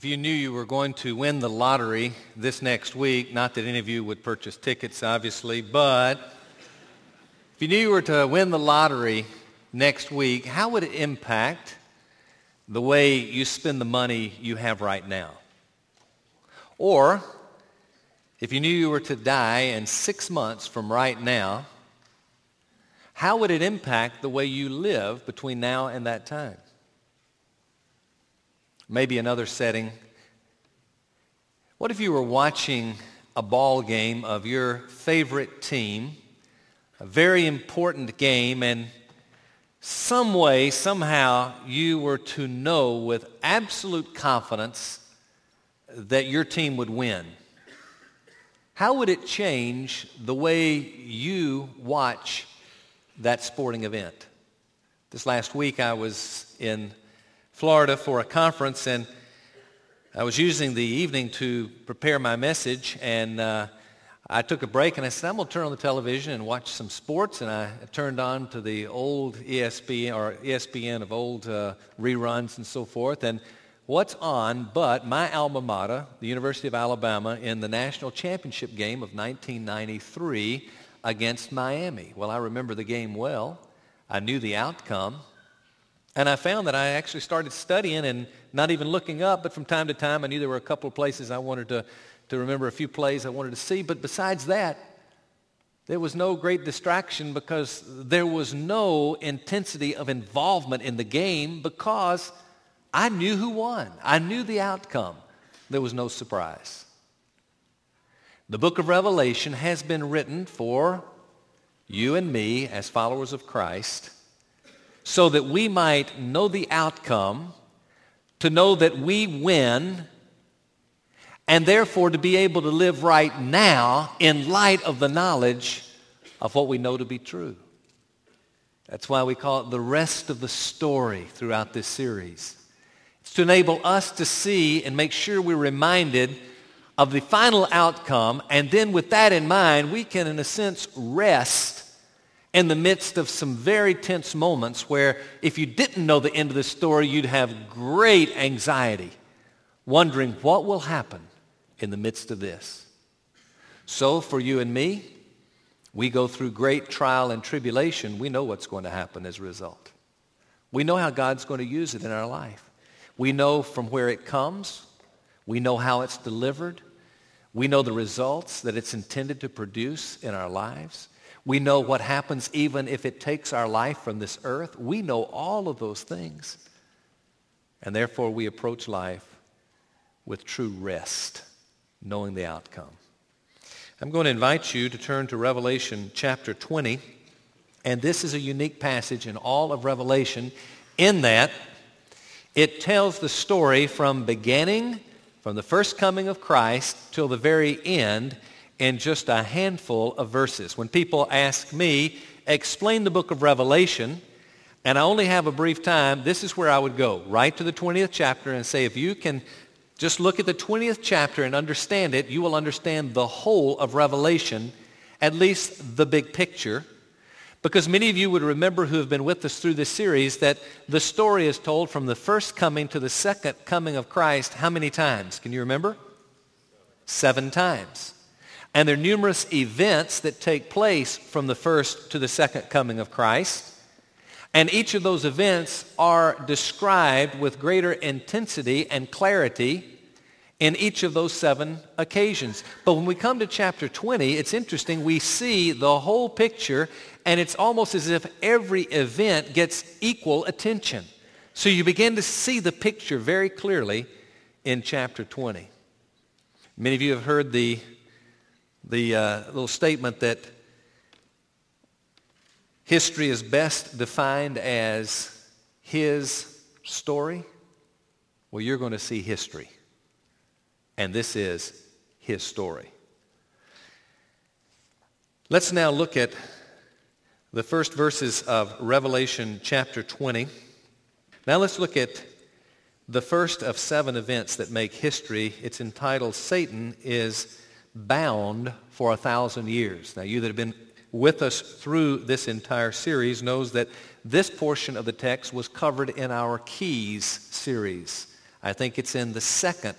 If you knew you were going to win the lottery this next week, not that any of you would purchase tickets, obviously, but if you knew you were to win the lottery next week, how would it impact the way you spend the money you have right now? Or if you knew you were to die in six months from right now, how would it impact the way you live between now and that time? Maybe another setting. What if you were watching a ball game of your favorite team, a very important game, and some way, somehow, you were to know with absolute confidence that your team would win? How would it change the way you watch that sporting event? This last week I was in Florida for a conference, and I was using the evening to prepare my message, and uh, I took a break, and I said, I'm going to turn on the television and watch some sports, and I turned on to the old ESPN or ESPN of old uh, reruns and so forth, and what's on but my alma mater, the University of Alabama, in the national championship game of 1993 against Miami. Well, I remember the game well. I knew the outcome. And I found that I actually started studying and not even looking up, but from time to time I knew there were a couple of places I wanted to, to remember a few plays I wanted to see. But besides that, there was no great distraction because there was no intensity of involvement in the game because I knew who won. I knew the outcome. There was no surprise. The book of Revelation has been written for you and me as followers of Christ so that we might know the outcome, to know that we win, and therefore to be able to live right now in light of the knowledge of what we know to be true. That's why we call it the rest of the story throughout this series. It's to enable us to see and make sure we're reminded of the final outcome, and then with that in mind, we can, in a sense, rest in the midst of some very tense moments where if you didn't know the end of the story, you'd have great anxiety, wondering what will happen in the midst of this. So for you and me, we go through great trial and tribulation. We know what's going to happen as a result. We know how God's going to use it in our life. We know from where it comes. We know how it's delivered. We know the results that it's intended to produce in our lives. We know what happens even if it takes our life from this earth. We know all of those things. And therefore we approach life with true rest, knowing the outcome. I'm going to invite you to turn to Revelation chapter 20. And this is a unique passage in all of Revelation in that it tells the story from beginning, from the first coming of Christ till the very end in just a handful of verses. When people ask me, explain the book of Revelation, and I only have a brief time, this is where I would go, right to the 20th chapter and say, if you can just look at the 20th chapter and understand it, you will understand the whole of Revelation, at least the big picture. Because many of you would remember who have been with us through this series that the story is told from the first coming to the second coming of Christ how many times? Can you remember? Seven times. And there are numerous events that take place from the first to the second coming of Christ. And each of those events are described with greater intensity and clarity in each of those seven occasions. But when we come to chapter 20, it's interesting. We see the whole picture, and it's almost as if every event gets equal attention. So you begin to see the picture very clearly in chapter 20. Many of you have heard the the uh, little statement that history is best defined as his story. Well, you're going to see history. And this is his story. Let's now look at the first verses of Revelation chapter 20. Now let's look at the first of seven events that make history. It's entitled Satan is bound for a thousand years. Now, you that have been with us through this entire series knows that this portion of the text was covered in our Keys series. I think it's in the second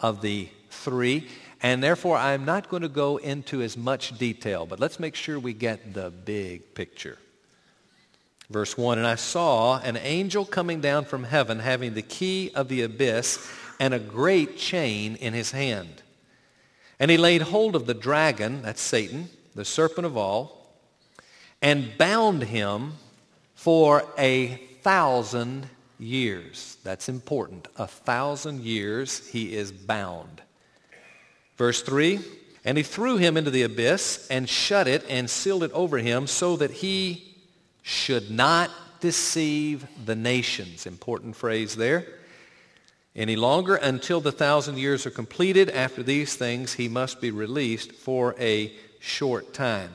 of the three. And therefore, I'm not going to go into as much detail, but let's make sure we get the big picture. Verse 1, And I saw an angel coming down from heaven having the key of the abyss and a great chain in his hand. And he laid hold of the dragon, that's Satan, the serpent of all, and bound him for a thousand years. That's important. A thousand years he is bound. Verse 3, and he threw him into the abyss and shut it and sealed it over him so that he should not deceive the nations. Important phrase there. Any longer until the thousand years are completed. After these things, he must be released for a short time.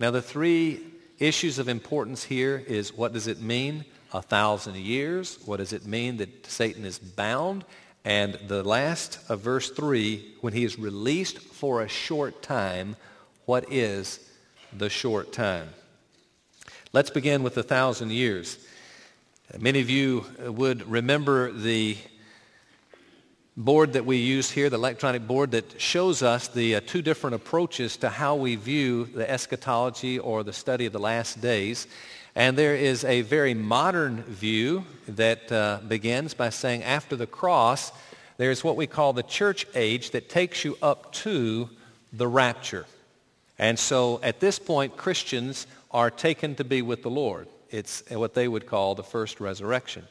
Now, the three issues of importance here is what does it mean? A thousand years. What does it mean that Satan is bound? And the last of verse 3, when he is released for a short time, what is the short time? Let's begin with a thousand years. Many of you would remember the board that we use here, the electronic board that shows us the uh, two different approaches to how we view the eschatology or the study of the last days. And there is a very modern view that uh, begins by saying after the cross, there's what we call the church age that takes you up to the rapture. And so at this point, Christians are taken to be with the Lord. It's what they would call the first resurrection.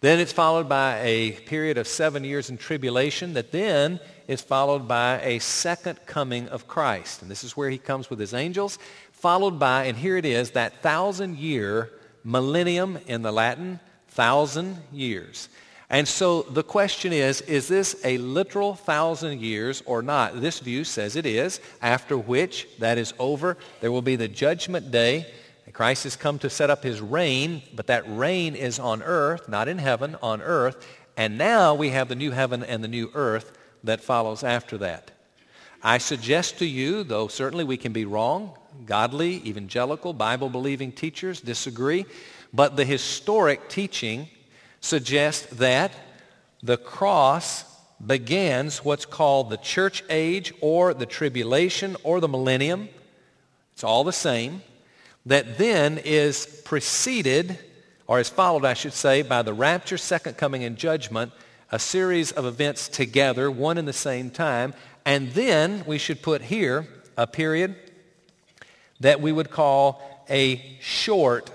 Then it's followed by a period of seven years in tribulation that then is followed by a second coming of Christ. And this is where he comes with his angels followed by, and here it is, that thousand year millennium in the Latin, thousand years. And so the question is, is this a literal thousand years or not? This view says it is, after which, that is over, there will be the judgment day. Christ has come to set up his reign, but that reign is on earth, not in heaven, on earth. And now we have the new heaven and the new earth that follows after that. I suggest to you, though certainly we can be wrong, godly, evangelical, Bible-believing teachers disagree, but the historic teaching suggests that the cross begins what's called the church age or the tribulation or the millennium. It's all the same. That then is preceded, or is followed, I should say, by the rapture, second coming, and judgment, a series of events together, one in the same time, and then we should put here a period that we would call a short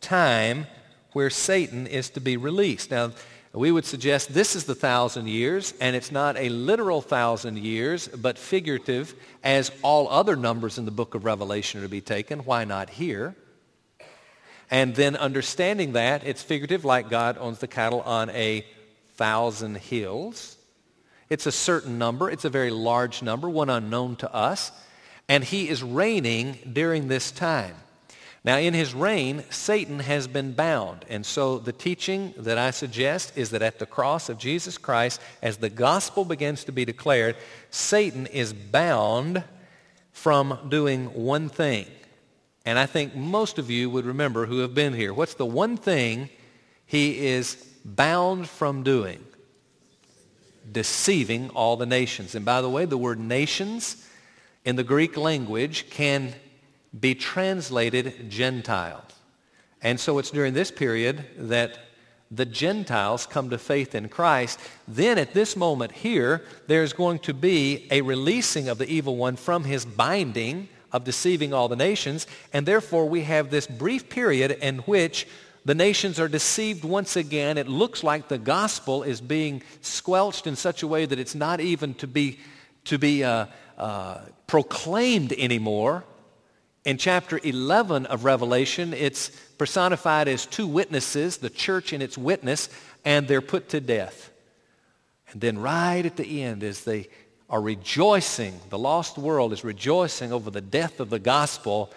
time where Satan is to be released. Now, we would suggest this is the thousand years, and it's not a literal thousand years, but figurative, as all other numbers in the book of Revelation are to be taken. Why not here? And then understanding that, it's figurative, like God owns the cattle on a thousand hills. It's a certain number. It's a very large number, one unknown to us. And he is reigning during this time. Now, in his reign, Satan has been bound. And so the teaching that I suggest is that at the cross of Jesus Christ, as the gospel begins to be declared, Satan is bound from doing one thing. And I think most of you would remember who have been here. What's the one thing he is bound from doing? deceiving all the nations. And by the way, the word nations in the Greek language can be translated Gentiles. And so it's during this period that the Gentiles come to faith in Christ. Then at this moment here, there's going to be a releasing of the evil one from his binding of deceiving all the nations. And therefore we have this brief period in which the nations are deceived once again. It looks like the gospel is being squelched in such a way that it's not even to be, to be uh, uh, proclaimed anymore. In chapter 11 of Revelation, it's personified as two witnesses, the church and its witness, and they're put to death. And then right at the end, as they are rejoicing, the lost world is rejoicing over the death of the gospel,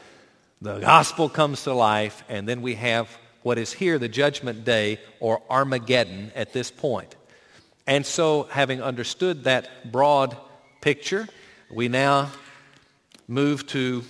the gospel comes to life, and then we have what is here the judgment day or Armageddon at this point. And so having understood that broad picture, we now move to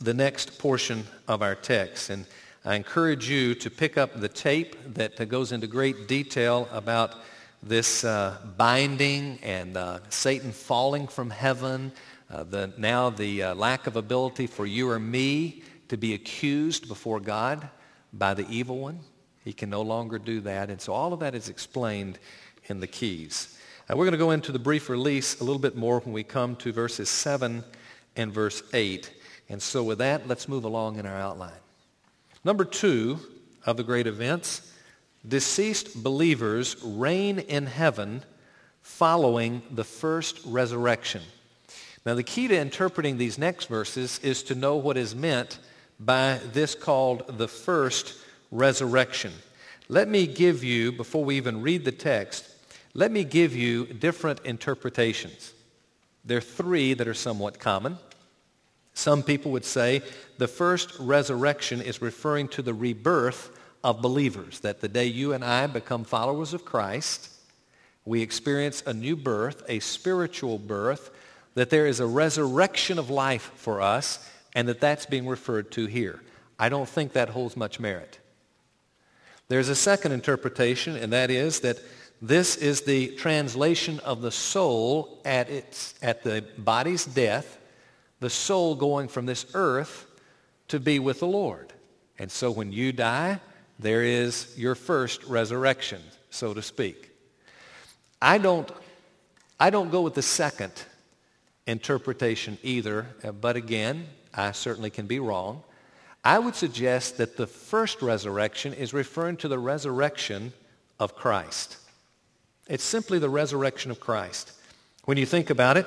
the next portion of our text. And I encourage you to pick up the tape that goes into great detail about this uh, binding and uh, Satan falling from heaven, uh, the, now the uh, lack of ability for you or me to be accused before God by the evil one. He can no longer do that. And so all of that is explained in the keys. We're going to go into the brief release a little bit more when we come to verses 7 and verse 8. And so with that, let's move along in our outline. Number two of the great events, deceased believers reign in heaven following the first resurrection. Now the key to interpreting these next verses is to know what is meant by this called the first resurrection. Let me give you, before we even read the text, let me give you different interpretations. There are three that are somewhat common. Some people would say the first resurrection is referring to the rebirth of believers, that the day you and I become followers of Christ, we experience a new birth, a spiritual birth, that there is a resurrection of life for us, and that that's being referred to here. I don't think that holds much merit. There's a second interpretation, and that is that this is the translation of the soul at, its, at the body's death the soul going from this earth to be with the Lord. And so when you die, there is your first resurrection, so to speak. I don't, I don't go with the second interpretation either, uh, but again, I certainly can be wrong. I would suggest that the first resurrection is referring to the resurrection of Christ. It's simply the resurrection of Christ. When you think about it,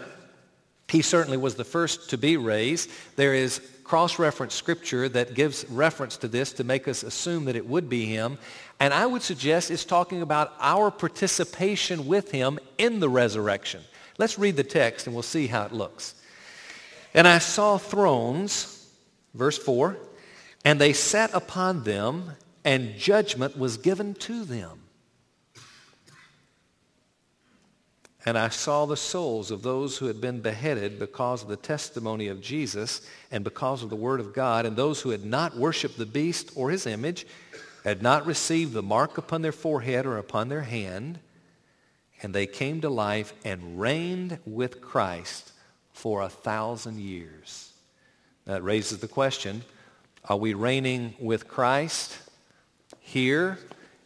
he certainly was the first to be raised. There is cross-reference scripture that gives reference to this to make us assume that it would be him. And I would suggest it's talking about our participation with him in the resurrection. Let's read the text and we'll see how it looks. And I saw thrones, verse 4, and they sat upon them, and judgment was given to them. And I saw the souls of those who had been beheaded because of the testimony of Jesus and because of the word of God, and those who had not worshiped the beast or his image, had not received the mark upon their forehead or upon their hand, and they came to life and reigned with Christ for a thousand years. That raises the question, are we reigning with Christ here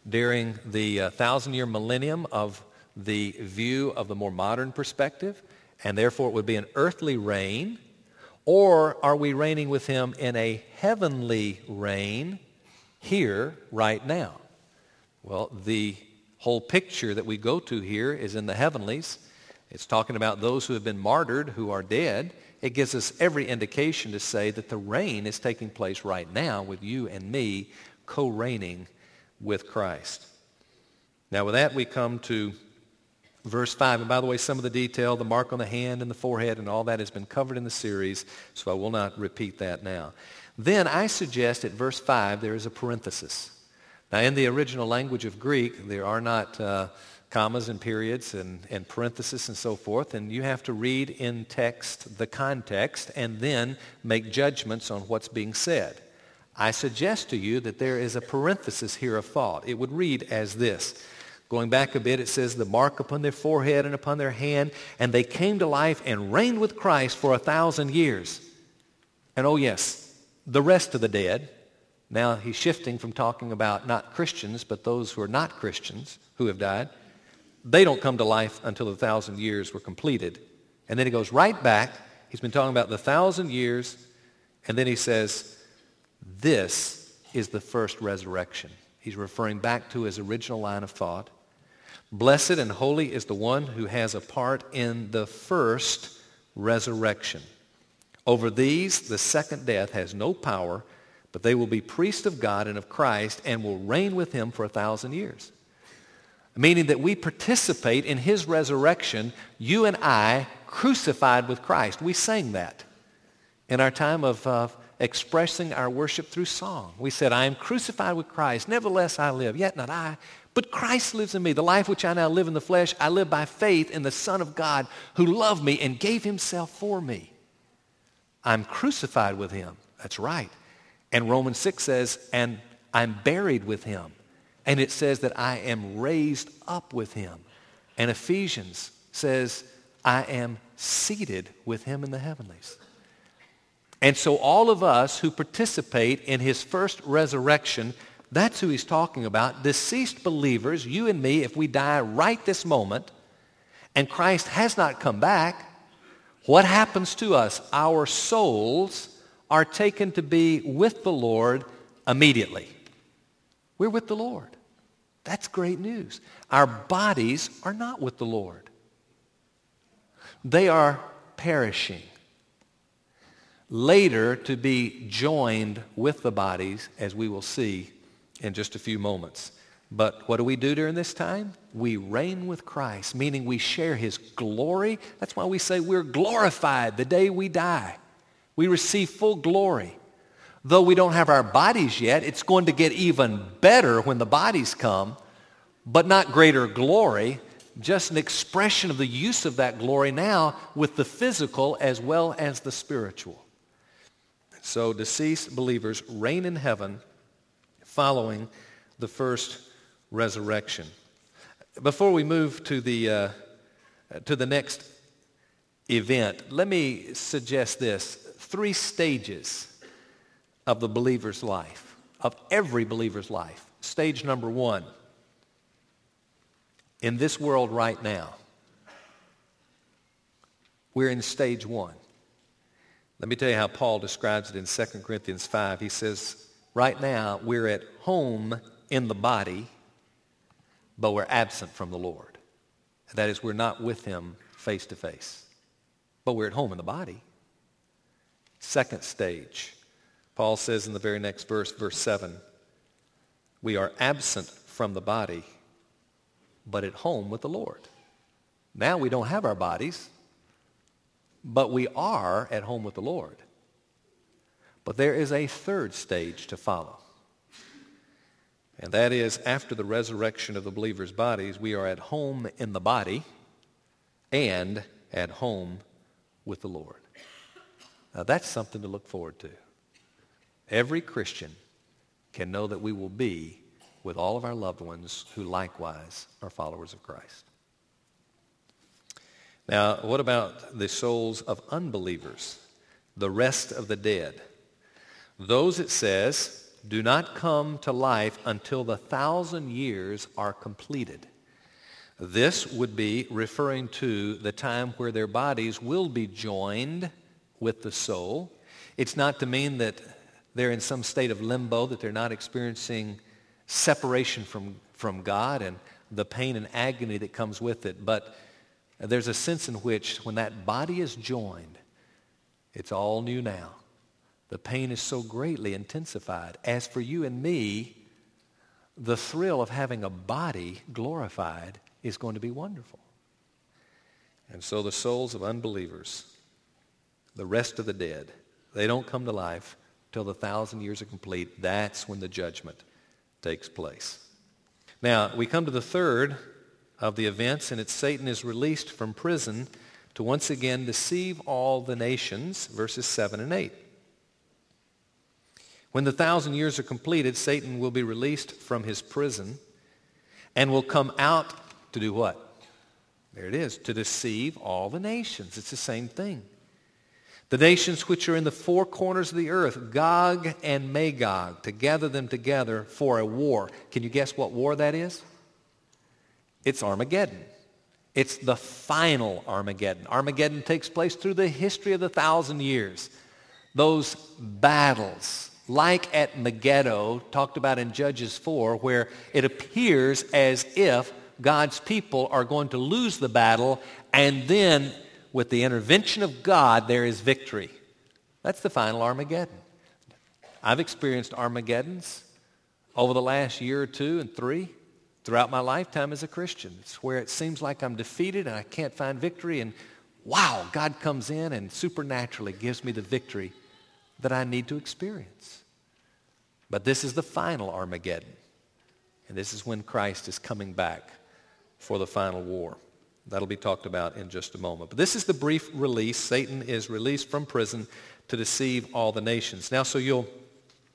during the uh, thousand-year millennium of the view of the more modern perspective, and therefore it would be an earthly reign, or are we reigning with him in a heavenly reign here, right now? Well, the whole picture that we go to here is in the heavenlies. It's talking about those who have been martyred, who are dead. It gives us every indication to say that the reign is taking place right now with you and me co-reigning with Christ. Now with that we come to Verse 5, and by the way, some of the detail, the mark on the hand and the forehead and all that has been covered in the series, so I will not repeat that now. Then I suggest at verse 5 there is a parenthesis. Now in the original language of Greek, there are not uh, commas and periods and, and parentheses and so forth, and you have to read in text the context and then make judgments on what's being said. I suggest to you that there is a parenthesis here of thought. It would read as this. Going back a bit, it says the mark upon their forehead and upon their hand, and they came to life and reigned with Christ for a thousand years. And oh yes, the rest of the dead. Now he's shifting from talking about not Christians, but those who are not Christians who have died. They don't come to life until the thousand years were completed. And then he goes right back. He's been talking about the thousand years, and then he says, this is the first resurrection. He's referring back to his original line of thought. Blessed and holy is the one who has a part in the first resurrection. Over these, the second death has no power, but they will be priests of God and of Christ and will reign with him for a thousand years. Meaning that we participate in his resurrection, you and I crucified with Christ. We sang that in our time of uh, expressing our worship through song. We said, I am crucified with Christ. Nevertheless I live, yet not I, but Christ lives in me. The life which I now live in the flesh, I live by faith in the Son of God who loved me and gave himself for me. I'm crucified with him. That's right. And Romans 6 says, and I'm buried with him. And it says that I am raised up with him. And Ephesians says, I am seated with him in the heavenlies. And so all of us who participate in his first resurrection, that's who he's talking about. Deceased believers, you and me, if we die right this moment and Christ has not come back, what happens to us? Our souls are taken to be with the Lord immediately. We're with the Lord. That's great news. Our bodies are not with the Lord. They are perishing later to be joined with the bodies, as we will see in just a few moments. But what do we do during this time? We reign with Christ, meaning we share his glory. That's why we say we're glorified the day we die. We receive full glory. Though we don't have our bodies yet, it's going to get even better when the bodies come, but not greater glory, just an expression of the use of that glory now with the physical as well as the spiritual. So deceased believers reign in heaven following the first resurrection. Before we move to the, uh, to the next event, let me suggest this. Three stages of the believer's life, of every believer's life. Stage number one, in this world right now, we're in stage one. Let me tell you how Paul describes it in 2 Corinthians 5. He says, right now we're at home in the body, but we're absent from the Lord. That is, we're not with him face to face, but we're at home in the body. Second stage, Paul says in the very next verse, verse 7, we are absent from the body, but at home with the Lord. Now we don't have our bodies, but we are at home with the Lord. But there is a third stage to follow. And that is after the resurrection of the believer's bodies, we are at home in the body and at home with the Lord. Now that's something to look forward to. Every Christian can know that we will be with all of our loved ones who likewise are followers of Christ. Now, what about the souls of unbelievers, the rest of the dead? Those, it says, do not come to life until the thousand years are completed. This would be referring to the time where their bodies will be joined with the soul. It's not to mean that they're in some state of limbo, that they're not experiencing separation from, from God and the pain and agony that comes with it. But there's a sense in which when that body is joined, it's all new now. The pain is so greatly intensified. As for you and me, the thrill of having a body glorified is going to be wonderful. And so the souls of unbelievers, the rest of the dead, they don't come to life till the thousand years are complete. That's when the judgment takes place. Now, we come to the third of the events, and it's Satan is released from prison to once again deceive all the nations, verses 7 and 8. When the thousand years are completed, Satan will be released from his prison and will come out to do what? There it is, to deceive all the nations. It's the same thing. The nations which are in the four corners of the earth, Gog and Magog, to gather them together for a war. Can you guess what war that is? It's Armageddon. It's the final Armageddon. Armageddon takes place through the history of the thousand years. Those battles, like at Megiddo, talked about in Judges 4, where it appears as if God's people are going to lose the battle, and then with the intervention of God, there is victory. That's the final Armageddon. I've experienced Armageddons over the last year or two and three throughout my lifetime as a Christian. It's where it seems like I'm defeated and I can't find victory and wow, God comes in and supernaturally gives me the victory that I need to experience. But this is the final Armageddon. And this is when Christ is coming back for the final war. That'll be talked about in just a moment. But this is the brief release. Satan is released from prison to deceive all the nations. Now, so you'll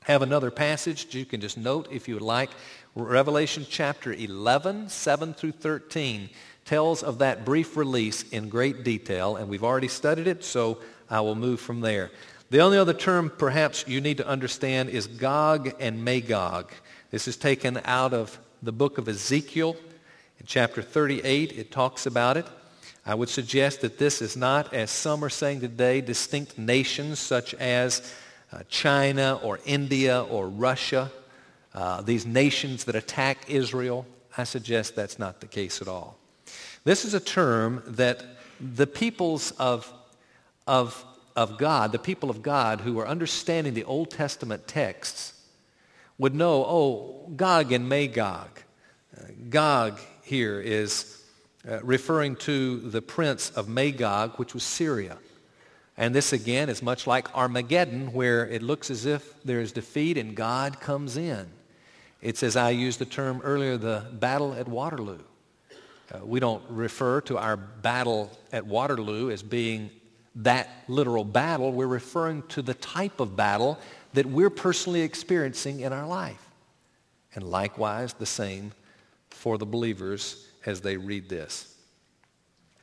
have another passage you can just note if you would like. Revelation chapter 11, 7 through 13 tells of that brief release in great detail, and we've already studied it, so I will move from there. The only other term perhaps you need to understand is Gog and Magog. This is taken out of the book of Ezekiel. In chapter 38, it talks about it. I would suggest that this is not, as some are saying today, distinct nations such as uh, China or India or Russia, uh, these nations that attack Israel. I suggest that's not the case at all. This is a term that the peoples of, of, of God, the people of God who are understanding the Old Testament texts, would know, oh, Gog and Magog. Uh, Gog here is uh, referring to the prince of Magog, which was Syria. And this again is much like Armageddon, where it looks as if there is defeat and God comes in. It's as I used the term earlier, the battle at Waterloo. Uh, we don't refer to our battle at Waterloo as being that literal battle. We're referring to the type of battle that we're personally experiencing in our life. And likewise, the same for the believers as they read this.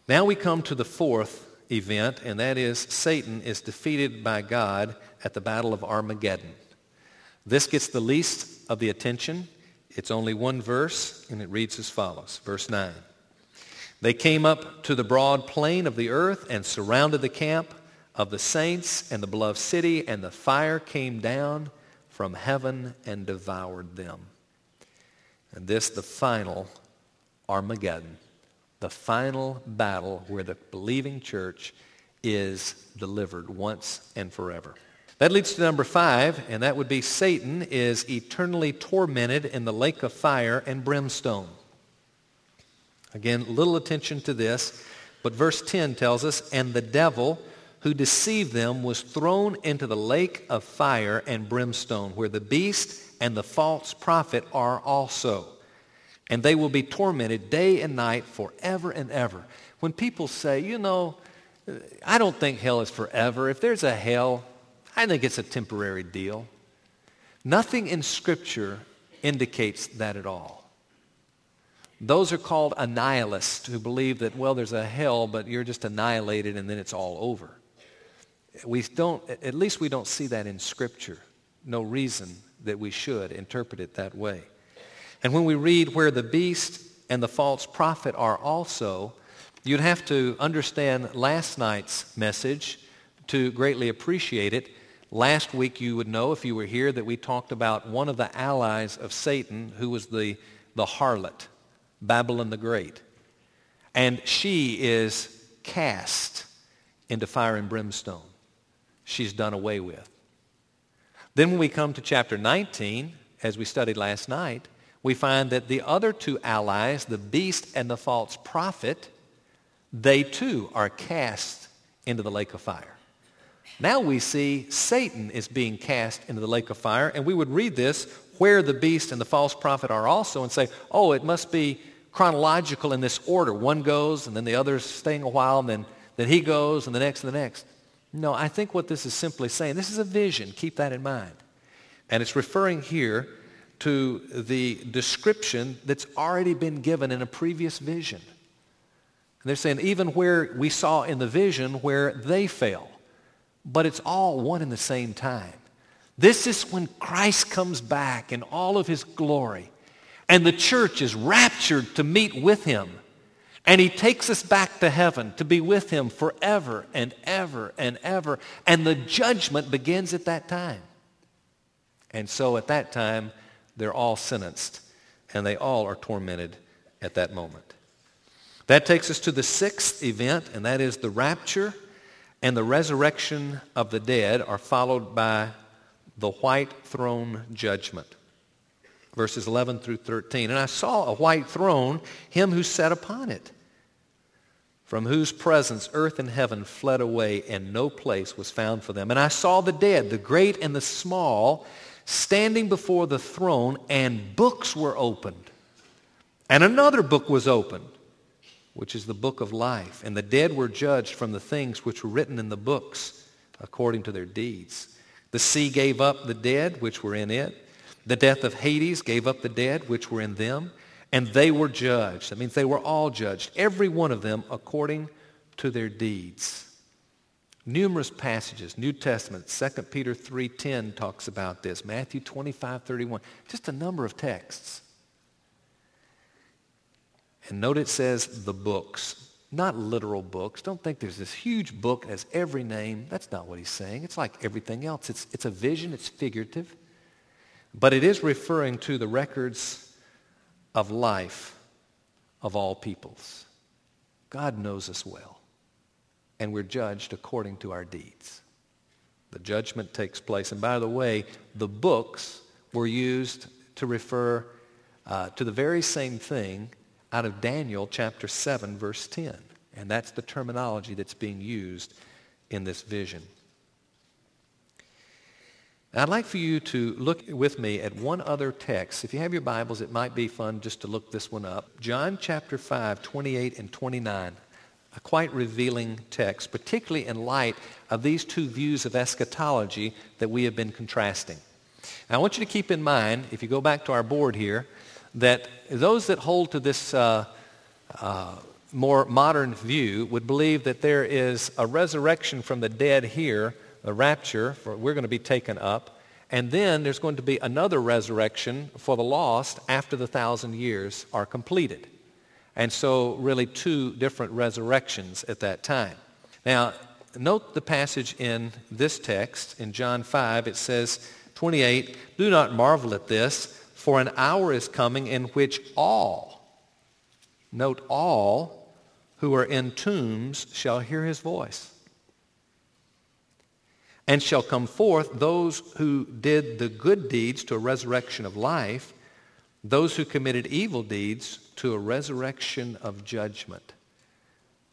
Now we come to the fourth event, and that is Satan is defeated by God at the Battle of Armageddon. This gets the least of the attention. It's only one verse, and it reads as follows. Verse 9. They came up to the broad plain of the earth and surrounded the camp of the saints and the beloved city, and the fire came down from heaven and devoured them. And this, the final Armageddon, the final battle where the believing church is delivered once and forever. That leads to number five, and that would be Satan is eternally tormented in the lake of fire and brimstone. Again, little attention to this, but verse 10 tells us, and the devil who deceived them was thrown into the lake of fire and brimstone, where the beast and the false prophet are also. And they will be tormented day and night forever and ever. When people say, you know, I don't think hell is forever. If there's a hell, I think it's a temporary deal. Nothing in Scripture indicates that at all. Those are called annihilists who believe that, well, there's a hell, but you're just annihilated and then it's all over. We don't, at least we don't see that in Scripture. No reason that we should interpret it that way. And when we read where the beast and the false prophet are also, you'd have to understand last night's message to greatly appreciate it. Last week you would know if you were here that we talked about one of the allies of Satan who was the, the harlot, Babylon the Great. And she is cast into fire and brimstone she's done away with. Then when we come to chapter 19, as we studied last night, we find that the other two allies, the beast and the false prophet, they too are cast into the lake of fire. Now we see Satan is being cast into the lake of fire, and we would read this where the beast and the false prophet are also and say, oh, it must be chronological in this order. One goes, and then the other's staying a while, and then, then he goes, and the next, and the next. No, I think what this is simply saying, this is a vision. Keep that in mind. And it's referring here to the description that's already been given in a previous vision. And they're saying even where we saw in the vision where they fell, but it's all one and the same time. This is when Christ comes back in all of his glory, and the church is raptured to meet with him. And he takes us back to heaven to be with him forever and ever and ever. And the judgment begins at that time. And so at that time, they're all sentenced. And they all are tormented at that moment. That takes us to the sixth event, and that is the rapture and the resurrection of the dead are followed by the white throne judgment verses 11 through 13. And I saw a white throne, him who sat upon it, from whose presence earth and heaven fled away, and no place was found for them. And I saw the dead, the great and the small, standing before the throne, and books were opened. And another book was opened, which is the book of life. And the dead were judged from the things which were written in the books according to their deeds. The sea gave up the dead which were in it the death of Hades gave up the dead which were in them, And they were judged. That means they were all judged, every one of them according to their deeds. Numerous passages, New Testament, 2 Peter 3.10 talks about this, Matthew 25.31, just a number of texts. And note it says the books, not literal books. Don't think there's this huge book that has every name. That's not what he's saying. It's like everything else. It's, it's a vision. It's figurative. But it is referring to the records of life of all peoples. God knows us well. And we're judged according to our deeds. The judgment takes place. And by the way, the books were used to refer uh, to the very same thing out of Daniel chapter 7, verse 10. And that's the terminology that's being used in this vision. I'd like for you to look with me at one other text. If you have your Bibles, it might be fun just to look this one up. John chapter 5, 28 and 29. A quite revealing text, particularly in light of these two views of eschatology that we have been contrasting. Now, I want you to keep in mind, if you go back to our board here, that those that hold to this uh, uh, more modern view would believe that there is a resurrection from the dead here, a rapture, for we're going to be taken up, and then there's going to be another resurrection for the lost after the thousand years are completed. And so really two different resurrections at that time. Now, note the passage in this text in John 5. It says, 28, Do not marvel at this, for an hour is coming in which all, note all, who are in tombs shall hear his voice. And shall come forth those who did the good deeds to a resurrection of life, those who committed evil deeds to a resurrection of judgment.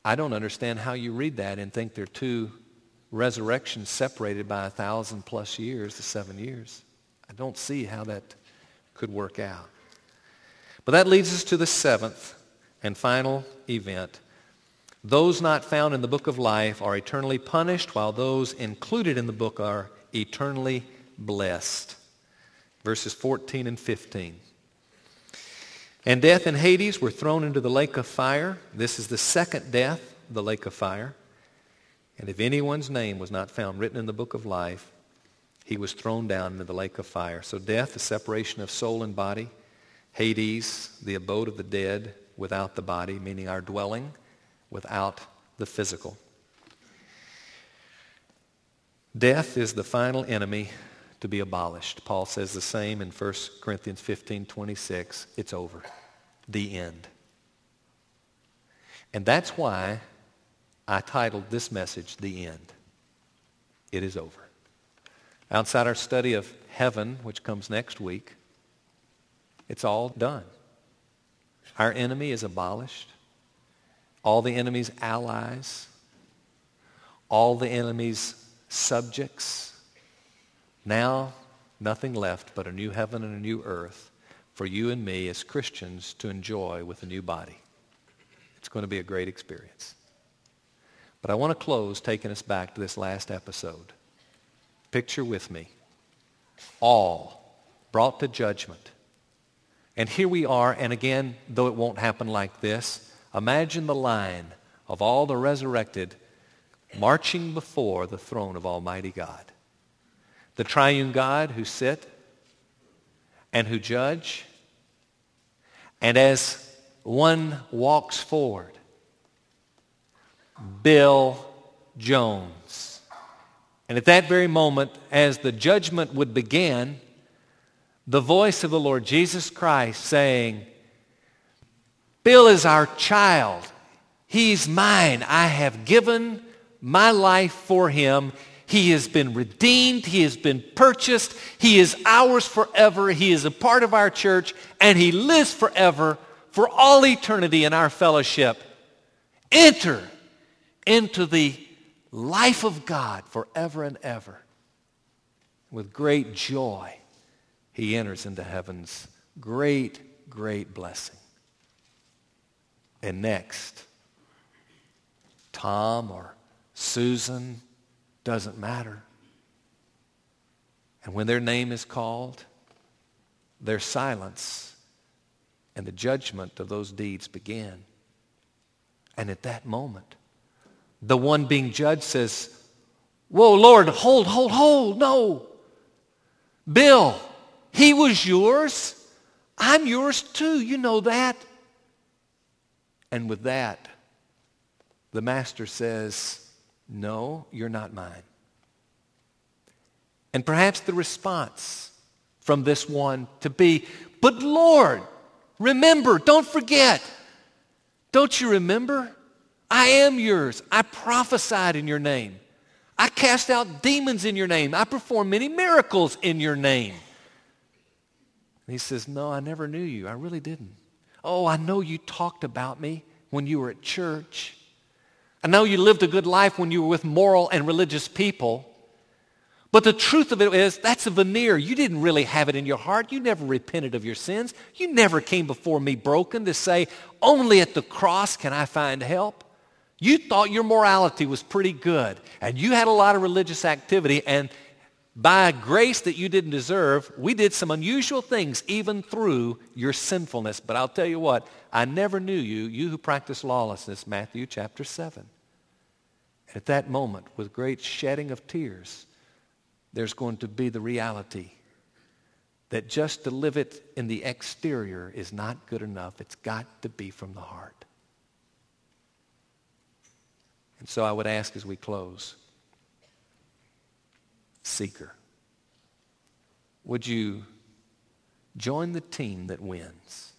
I don't understand how you read that and think they're two resurrections separated by a thousand plus years, the seven years. I don't see how that could work out. But that leads us to the seventh and final event. Those not found in the book of life are eternally punished, while those included in the book are eternally blessed. Verses 14 and 15. And death and Hades were thrown into the lake of fire. This is the second death, the lake of fire. And if anyone's name was not found written in the book of life, he was thrown down into the lake of fire. So death, the separation of soul and body. Hades, the abode of the dead without the body, meaning our dwelling without the physical. Death is the final enemy to be abolished. Paul says the same in 1 Corinthians 15, 26. It's over. The end. And that's why I titled this message, The End. It is over. Outside our study of heaven, which comes next week, it's all done. Our enemy is abolished. All the enemy's allies, all the enemy's subjects. Now, nothing left but a new heaven and a new earth for you and me as Christians to enjoy with a new body. It's going to be a great experience. But I want to close taking us back to this last episode. Picture with me. All brought to judgment. And here we are, and again, though it won't happen like this, imagine the line of all the resurrected marching before the throne of Almighty God. The triune God who sit and who judge. And as one walks forward, Bill Jones and at that very moment, as the judgment would begin, the voice of the Lord Jesus Christ saying, Bill is our child. He's mine. I have given my life for him. He has been redeemed. He has been purchased. He is ours forever. He is a part of our church, and he lives forever for all eternity in our fellowship. Enter into the life of God forever and ever. With great joy, he enters into heaven's great, great blessing. And next, Tom or Susan, doesn't matter. And when their name is called, their silence And the judgment of those deeds began. And at that moment, the one being judged says, Whoa, Lord, hold, hold, hold, no. Bill, he was yours. I'm yours too. You know that. And with that, the master says, No, you're not mine. And perhaps the response from this one to be, But Lord, remember, don't forget. Don't you remember? I am yours. I prophesied in your name. I cast out demons in your name. I performed many miracles in your name. And he says, No, I never knew you. I really didn't. Oh, I know you talked about me when you were at church. I know you lived a good life when you were with moral and religious people. But the truth of it is, that's a veneer. You didn't really have it in your heart. You never repented of your sins. You never came before me broken to say, only at the cross can I find help. You thought your morality was pretty good, and you had a lot of religious activity, and by grace that you didn't deserve, we did some unusual things even through your sinfulness. But I'll tell you what, I never knew you, you who practice lawlessness, Matthew chapter 7. And At that moment, with great shedding of tears, there's going to be the reality that just to live it in the exterior is not good enough. It's got to be from the heart. And so I would ask as we close, seeker. Would you join the team that wins?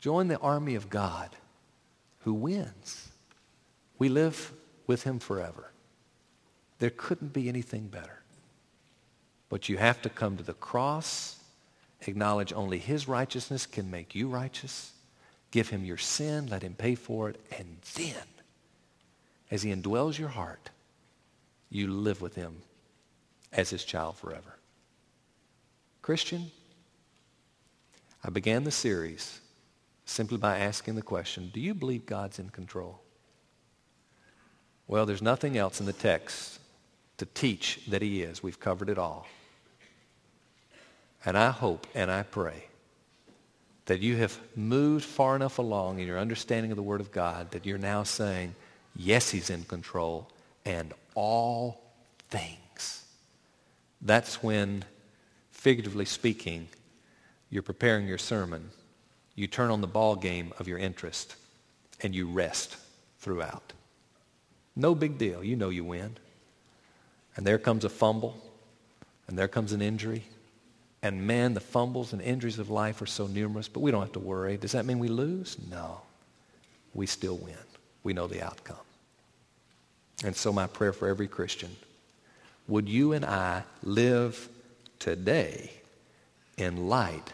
Join the army of God who wins. We live with him forever. There couldn't be anything better. But you have to come to the cross, acknowledge only his righteousness can make you righteous, give him your sin, let him pay for it, and then, as he indwells your heart, you live with him as his child forever. Christian, I began the series simply by asking the question, do you believe God's in control? Well, there's nothing else in the text to teach that he is. We've covered it all. And I hope and I pray that you have moved far enough along in your understanding of the Word of God that you're now saying, yes, he's in control, and all things. That's when, figuratively speaking, you're preparing your sermon. You turn on the ball game of your interest and you rest throughout. No big deal. You know you win. And there comes a fumble and there comes an injury. And man, the fumbles and injuries of life are so numerous, but we don't have to worry. Does that mean we lose? No. We still win. We know the outcome. And so my prayer for every Christian, would you and I live today in light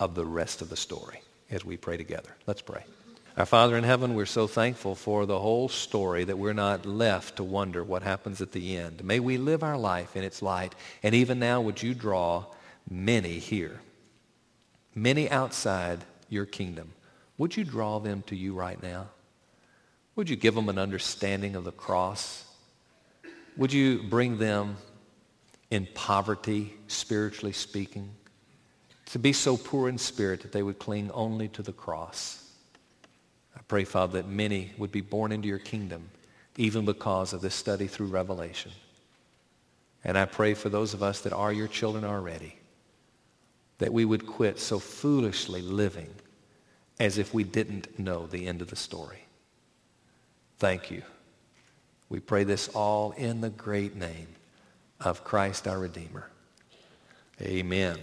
of the rest of the story as we pray together? Let's pray. Our Father in heaven, we're so thankful for the whole story that we're not left to wonder what happens at the end. May we live our life in its light. And even now, would you draw many here, many outside your kingdom? Would you draw them to you right now? Would you give them an understanding of the cross? Would you bring them in poverty, spiritually speaking, to be so poor in spirit that they would cling only to the cross? I pray, Father, that many would be born into your kingdom even because of this study through Revelation. And I pray for those of us that are your children already, that we would quit so foolishly living as if we didn't know the end of the story. Thank you. We pray this all in the great name of Christ our Redeemer. Amen.